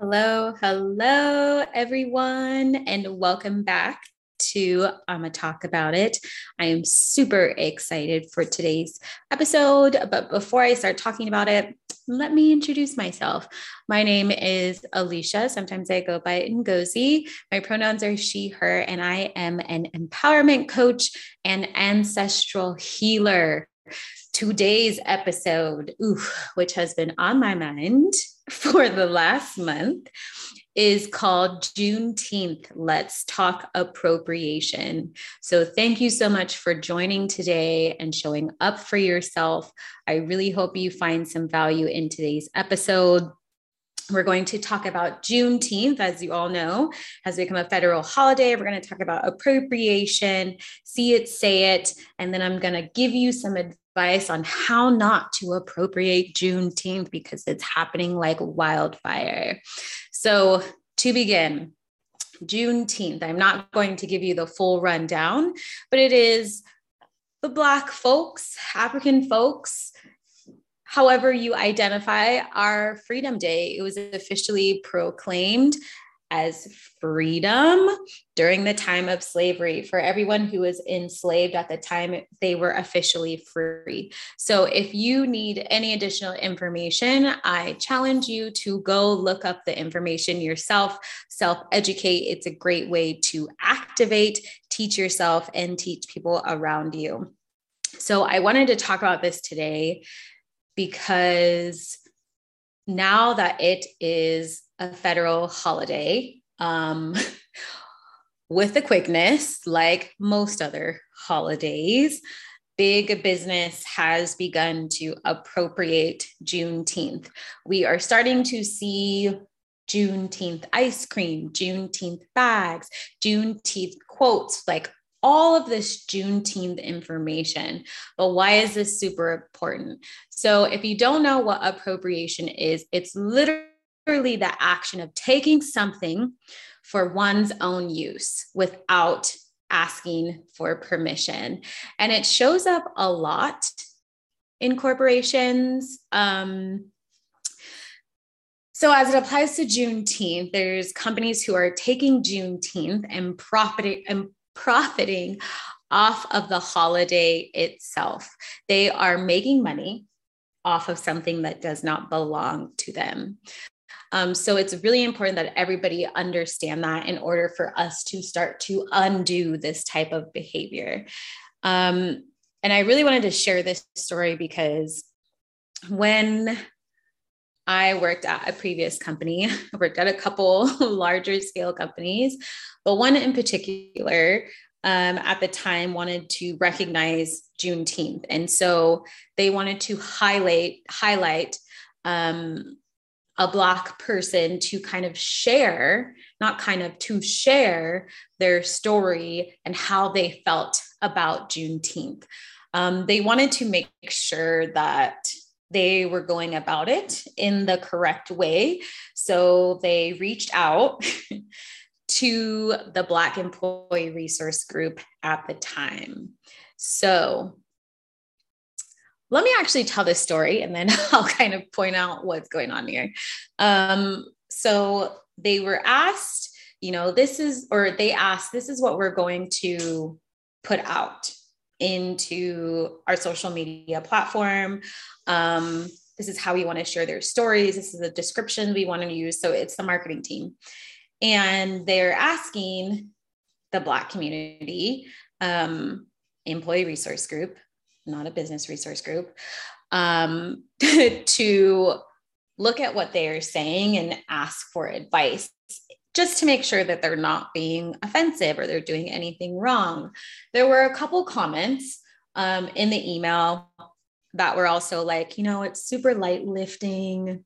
Hello, hello, everyone, and welcome back to I'ma Talk About It. I am super excited for today's episode, but before I start talking about it, let me introduce myself. My name is Alicia. Sometimes I go by Ngozi. My pronouns are she, her, and I am an empowerment coach and ancestral healer. Today's episode, which has been on my mind for the last month is called Juneteenth. Let's talk appropriation. So, thank you so much for joining today and showing up for yourself. I really hope you find some value in today's episode. We're going to talk about Juneteenth, as you all know, has become a federal holiday. We're going to talk about appropriation, see it, say it, and then I'm going to give you some advice on how not to appropriate Juneteenth because it's happening like wildfire. So, to begin, Juneteenth, I'm not going to give you the full rundown, but it is the Black folks, African folks, however you identify, our Freedom Day. It was officially proclaimed as freedom during the time of slavery for everyone who was enslaved at the time they were officially free. So, if you need any additional information, I challenge you to go look up the information yourself, self educate. It's a great way to activate, teach yourself, and teach people around you. So, I wanted to talk about this today because now that it is a federal holiday um, with the quickness, like most other holidays. Big business has begun to appropriate Juneteenth. We are starting to see Juneteenth ice cream, Juneteenth bags, Juneteenth quotes, like all of this Juneteenth information. But why is this super important? So, if you don't know what appropriation is, it's literally the action of taking something for one's own use without asking for permission. And it shows up a lot in corporations. Um, so, as it applies to Juneteenth, there's companies who are taking Juneteenth and profiting and profiting off of the holiday itself. They are making money off of something that does not belong to them. Um, so it's really important that everybody understand that in order for us to start to undo this type of behavior. Um, and I really wanted to share this story because when I worked at a previous company, I worked at a couple larger scale companies, but one in particular um, at the time wanted to recognize Juneteenth, and so they wanted to highlight highlight um, a black person to kind of share not kind of to share their story and how they felt about juneteenth. Um, they wanted to make sure that they were going about it in the correct way. So they reached out to the black employee resource group at the time. So let me actually tell this story and then I'll kind of point out what's going on here. Um, so they were asked, you know, this is, or they asked, this is what we're going to put out into our social media platform. Um, this is how we want to share their stories. This is the description we want to use. So it's the marketing team. And they're asking the Black community, um, employee resource group, not a business resource group, um, to look at what they are saying and ask for advice just to make sure that they're not being offensive or they're doing anything wrong. There were a couple comments um, in the email that were also like, you know, it's super light lifting,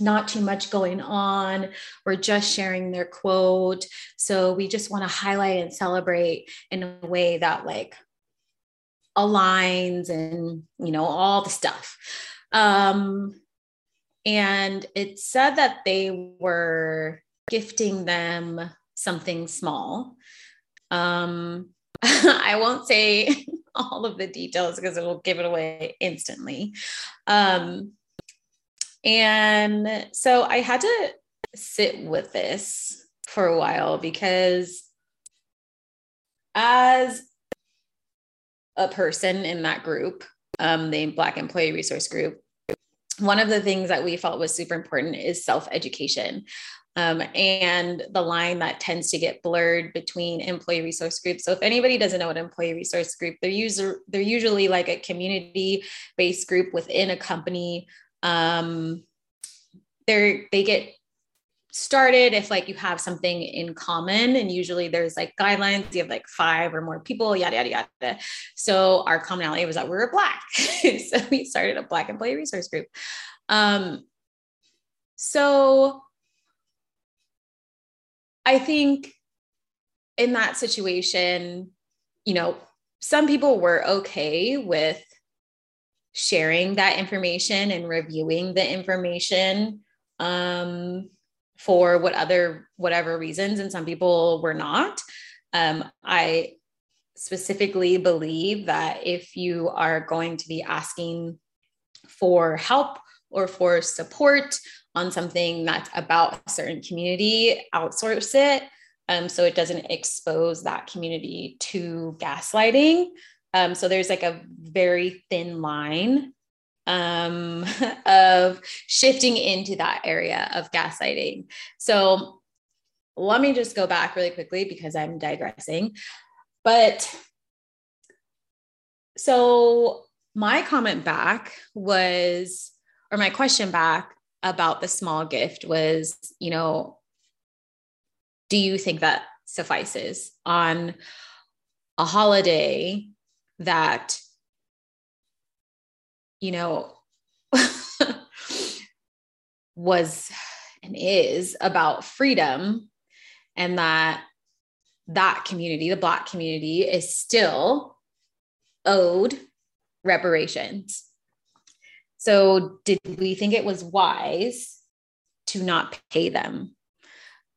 not too much going on. We're just sharing their quote. So we just want to highlight and celebrate in a way that, like, aligns and you know all the stuff. Um and it said that they were gifting them something small. Um i won't say all of the details because it will give it away instantly. Um and so i had to sit with this for a while because as a person in that group, um, the Black Employee Resource Group, one of the things that we felt was super important is self education. Um, and the line that tends to get blurred between employee resource groups. So if anybody doesn't know what employee resource group, they're user they're usually like a community based group within a company. Um, they're they get started if like you have something in common and usually there's like guidelines you have like five or more people yada yada yada. So our commonality was that we were black. So we started a black employee resource group. Um so i think in that situation you know some people were okay with sharing that information and reviewing the information. Um for what other whatever reasons and some people were not. Um, i specifically believe that if you are going to be asking for help or for support on something that's about a certain community outsource it. Um, so it doesn't expose that community to gaslighting. Um, so there's like a very thin line um, of shifting into that area of gaslighting. So let me just go back really quickly because I'm digressing. But so my comment back was, or my question back about the small gift was, you know, do you think that suffices on a holiday that you know, was and is about freedom and that that community, the Black community, is still owed reparations. So, did we think it was wise to not pay them?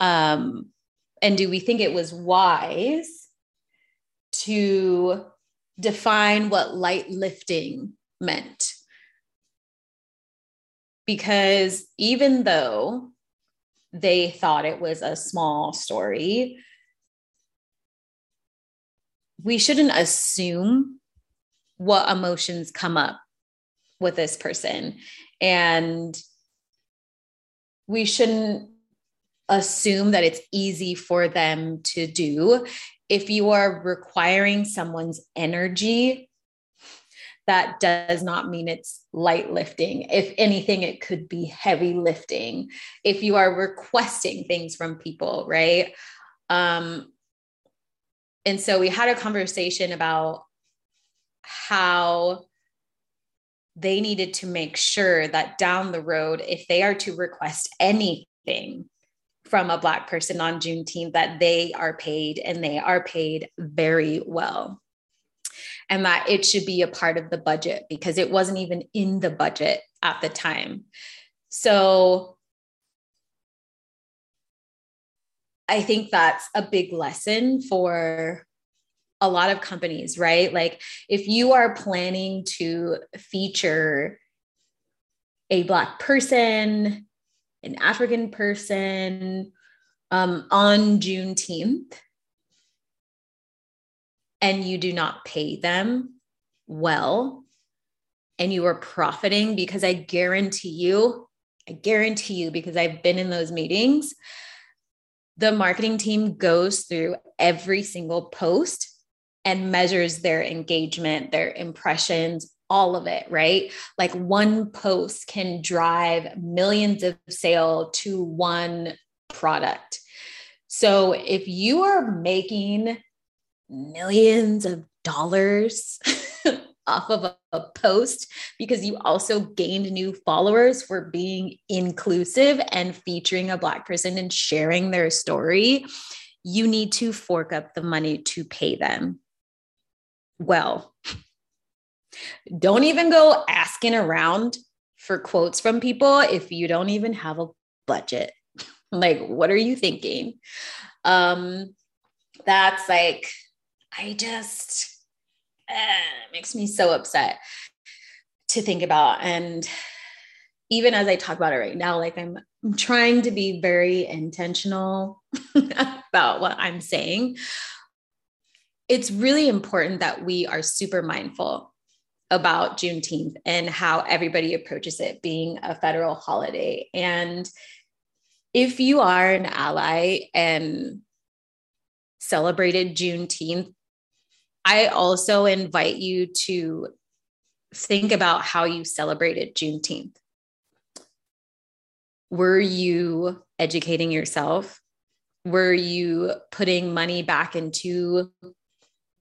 Um, and do we think it was wise to define what light lifting meant. Because even though they thought it was a small story, we shouldn't assume what emotions come up with this person. And we shouldn't assume that it's easy for them to do. If you are requiring someone's energy that does not mean it's light lifting. If anything, it could be heavy lifting if you are requesting things from people, right? Um, and so we had a conversation about how they needed to make sure that down the road, if they are to request anything from a Black person on Juneteenth, that they are paid and they are paid very well and that it should be a part of the budget because it wasn't even in the budget at the time. So I think that's a big lesson for a lot of companies, right? Like if you are planning to feature a Black person, an African person um, on Juneteenth, and you do not pay them well and you are profiting because I guarantee you, I guarantee you, because I've been in those meetings, the marketing team goes through every single post and measures their engagement, their impressions, all of it, right? Like one post can drive millions of sale to one product. So if you are making millions of dollars off of a, a, post because you also gained new followers for being inclusive and featuring a Black person and sharing their story, you need to fork up the money to pay them. Well, don't even go asking around for quotes from people if you don't even have a budget. like, what are you thinking? Um, that's like I just uh, makes me so upset to think about. And even as I talk about it right now, like I'm, I'm trying to be very intentional about what I'm saying. It's really important that we are super mindful about Juneteenth and how everybody approaches it being a federal holiday. And if you are an ally and celebrated Juneteenth, I also invite you to think about how you celebrated Juneteenth. Were you educating yourself? Were you putting money back into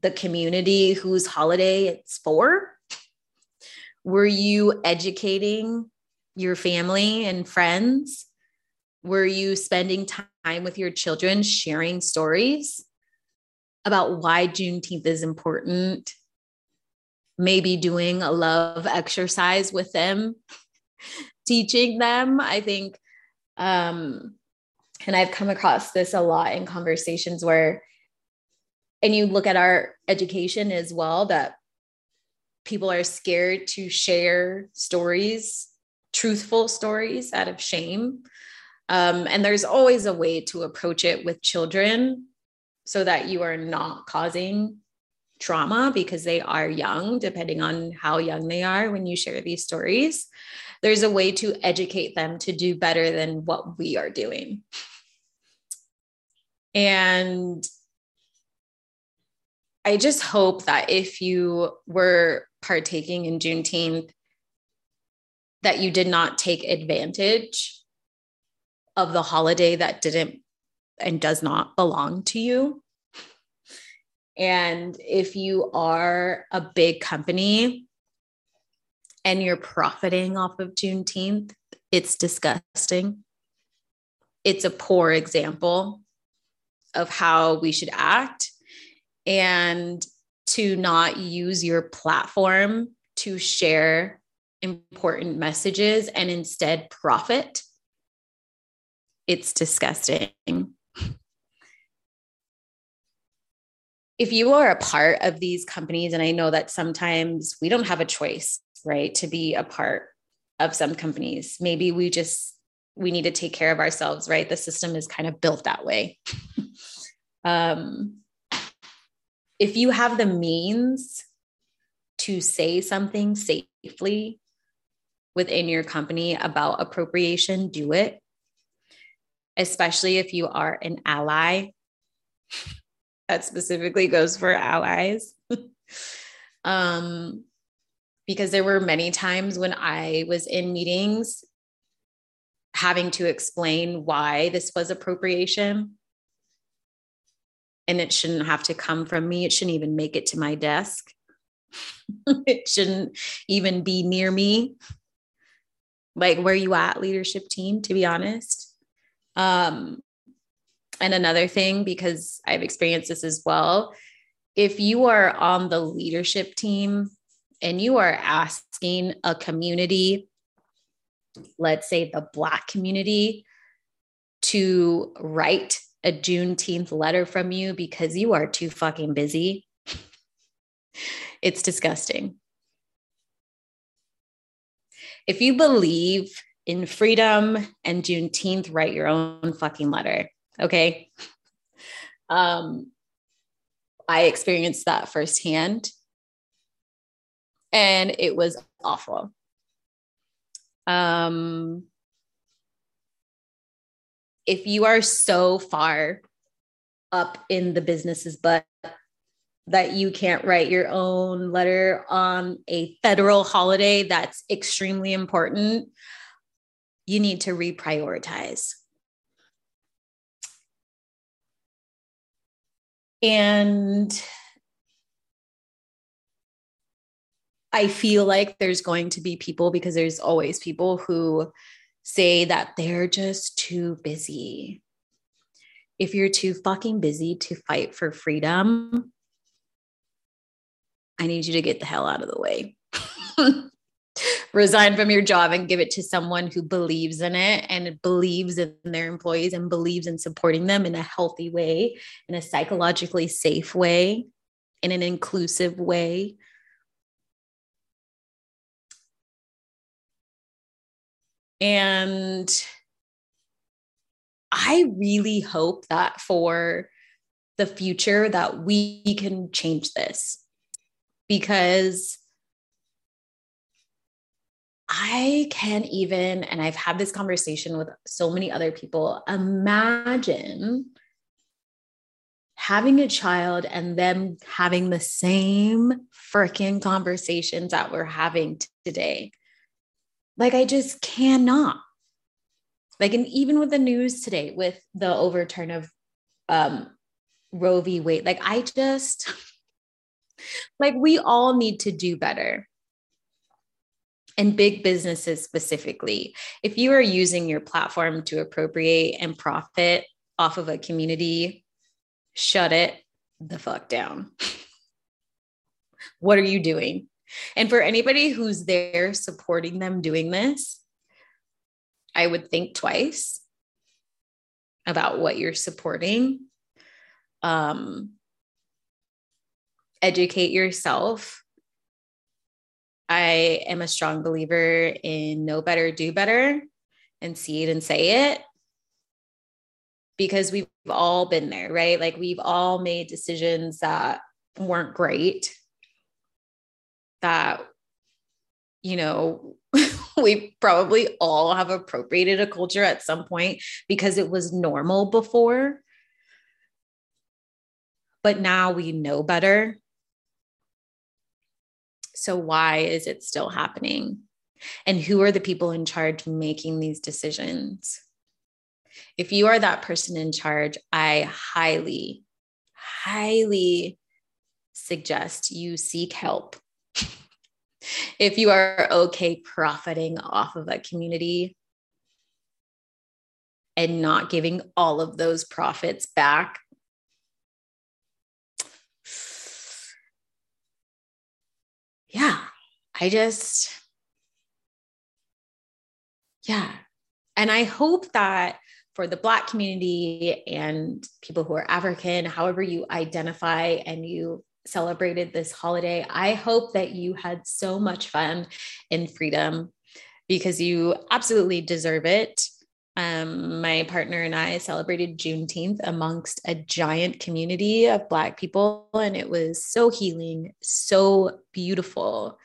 the community whose holiday it's for? Were you educating your family and friends? Were you spending time with your children sharing stories about why Juneteenth is important? Maybe doing a love exercise with them, teaching them. I think, um, and I've come across this a lot in conversations where, and you look at our education as well, that people are scared to share stories, truthful stories out of shame. Um, and there's always a way to approach it with children so that you are not causing trauma because they are young, depending on how young they are when you share these stories. There's a way to educate them to do better than what we are doing. And I just hope that if you were partaking in Juneteenth that you did not take advantage of the holiday that didn't and does not belong to you. And if you are a big company and you're profiting off of Juneteenth, it's disgusting. It's a poor example of how we should act. And to not use your platform to share important messages and instead profit, it's disgusting. If you are a part of these companies, and I know that sometimes we don't have a choice, right, to be a part of some companies, maybe we just we need to take care of ourselves, right? The system is kind of built that way. um, if you have the means to say something safely within your company about appropriation, do it. Especially if you are an ally. that specifically goes for allies. um, because there were many times when I was in meetings having to explain why this was appropriation and it shouldn't have to come from me. It shouldn't even make it to my desk. it shouldn't even be near me. Like, where you at, leadership team, to be honest? Um, and another thing, because I've experienced this as well, if you are on the leadership team and you are asking a community, let's say the Black community, to write a Juneteenth letter from you because you are too fucking busy. it's disgusting. If you believe in freedom and Juneteenth, write your own fucking letter. Okay. Um, I experienced that firsthand and it was awful. Um, if you are so far up in the business's butt that you can't write your own letter on a federal holiday that's extremely important, you need to reprioritize. And I feel like there's going to be people because there's always people who say that they're just too busy. If you're too fucking busy to fight for freedom, I need you to get the hell out of the way. Resign from your job and give it to someone who believes in it and believes in their employees and believes in supporting them in a healthy way, in a psychologically safe way, in an inclusive way. And I really hope that for the future that we can change this because I can't even, and I've had this conversation with so many other people, imagine having a child and them having the same freaking conversations that we're having today. Like, I just cannot. Like, and even with the news today, with the overturn of um, Roe v. Wade, like, I just, like, we all need to do better and big businesses specifically, if you are using your platform to appropriate and profit off of a community, shut it the fuck down. what are you doing? And for anybody who's there supporting them doing this, I would think twice about what you're supporting. Um, educate yourself I am a strong believer in know better, do better, and see it and say it because we've all been there, right? Like we've all made decisions that weren't great, that, you know, we probably all have appropriated a culture at some point because it was normal before. But now we know better so, why is it still happening? And who are the people in charge making these decisions? If you are that person in charge, I highly, highly suggest you seek help. if you are okay profiting off of a community and not giving all of those profits back yeah, I just, yeah. And I hope that for the Black community and people who are African, however you identify and you celebrated this holiday, I hope that you had so much fun in freedom because you absolutely deserve it. Um, my partner and I celebrated Juneteenth amongst a giant community of Black people, and it was so healing, so beautiful,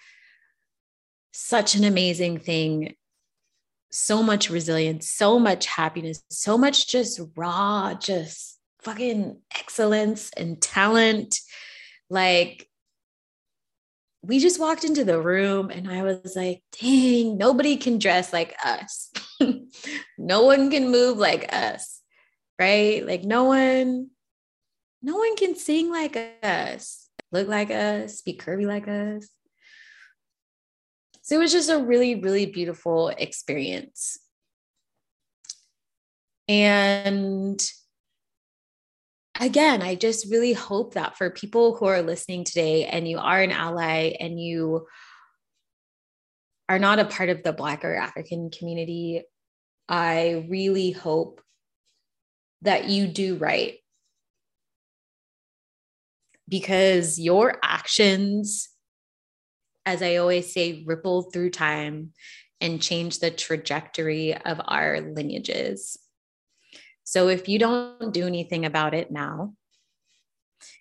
such an amazing thing. So much resilience, so much happiness, so much just raw, just fucking excellence and talent. Like, we just walked into the room and I was like, dang, nobody can dress like us. no one can move like us. Right? Like no one no one can sing like us, look like us, be curvy like us. So it was just a really really beautiful experience. And again, I just really hope that for people who are listening today and you are an ally and you are not a part of the Black or African community, I really hope that you do right. Because your actions, as I always say, ripple through time and change the trajectory of our lineages. So if you don't do anything about it now,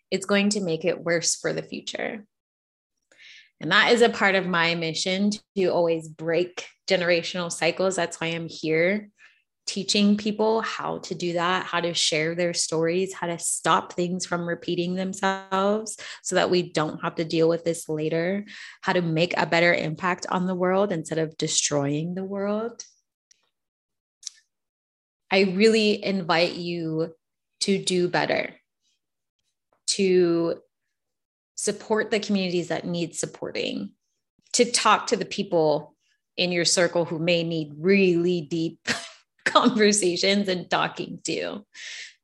it's going to make it worse for the future. And that is a part of my mission to always break generational cycles. That's why I'm here teaching people how to do that, how to share their stories, how to stop things from repeating themselves so that we don't have to deal with this later, how to make a better impact on the world instead of destroying the world. I really invite you to do better, to support the communities that need supporting, to talk to the people in your circle who may need really deep conversations and talking to,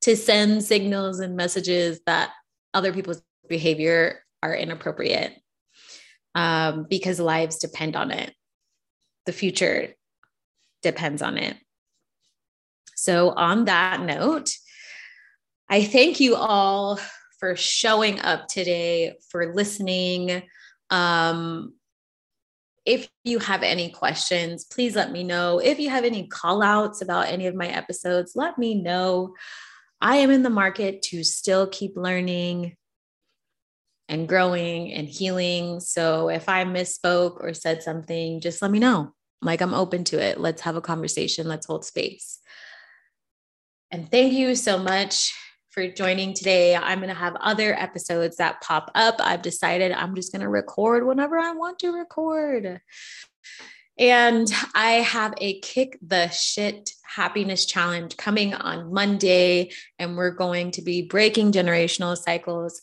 to send signals and messages that other people's behavior are inappropriate um, because lives depend on it. The future depends on it. So, on that note, I thank you all for showing up today, for listening. Um, if you have any questions, please let me know. If you have any call outs about any of my episodes, let me know. I am in the market to still keep learning and growing and healing. So if I misspoke or said something, just let me know. Like I'm open to it. Let's have a conversation. Let's hold space. And thank you so much for joining today. I'm going to have other episodes that pop up. I've decided I'm just going to record whenever I want to record. And I have a kick the shit happiness challenge coming on Monday, and we're going to be breaking generational cycles,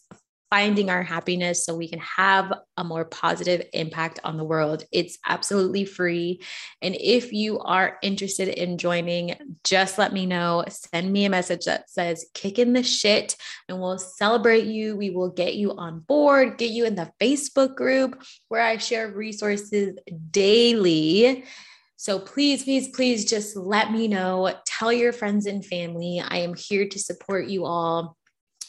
finding our happiness so we can have a more positive impact on the world. It's absolutely free. And if you are interested in joining, just let me know. Send me a message that says kick in the shit and we'll celebrate you. We will get you on board, get you in the Facebook group where I share resources daily. So please, please, please just let me know. Tell your friends and family. I am here to support you all.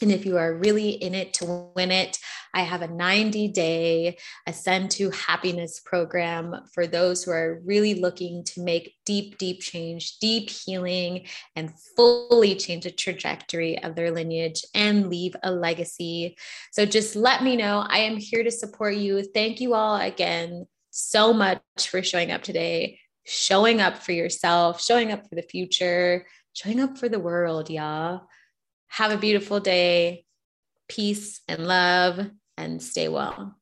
And if you are really in it to win it, I have a 90 day Ascend to Happiness program for those who are really looking to make deep, deep change, deep healing, and fully change the trajectory of their lineage and leave a legacy. So just let me know. I am here to support you. Thank you all again so much for showing up today, showing up for yourself, showing up for the future, showing up for the world, y'all. Have a beautiful day. Peace and love, and stay well.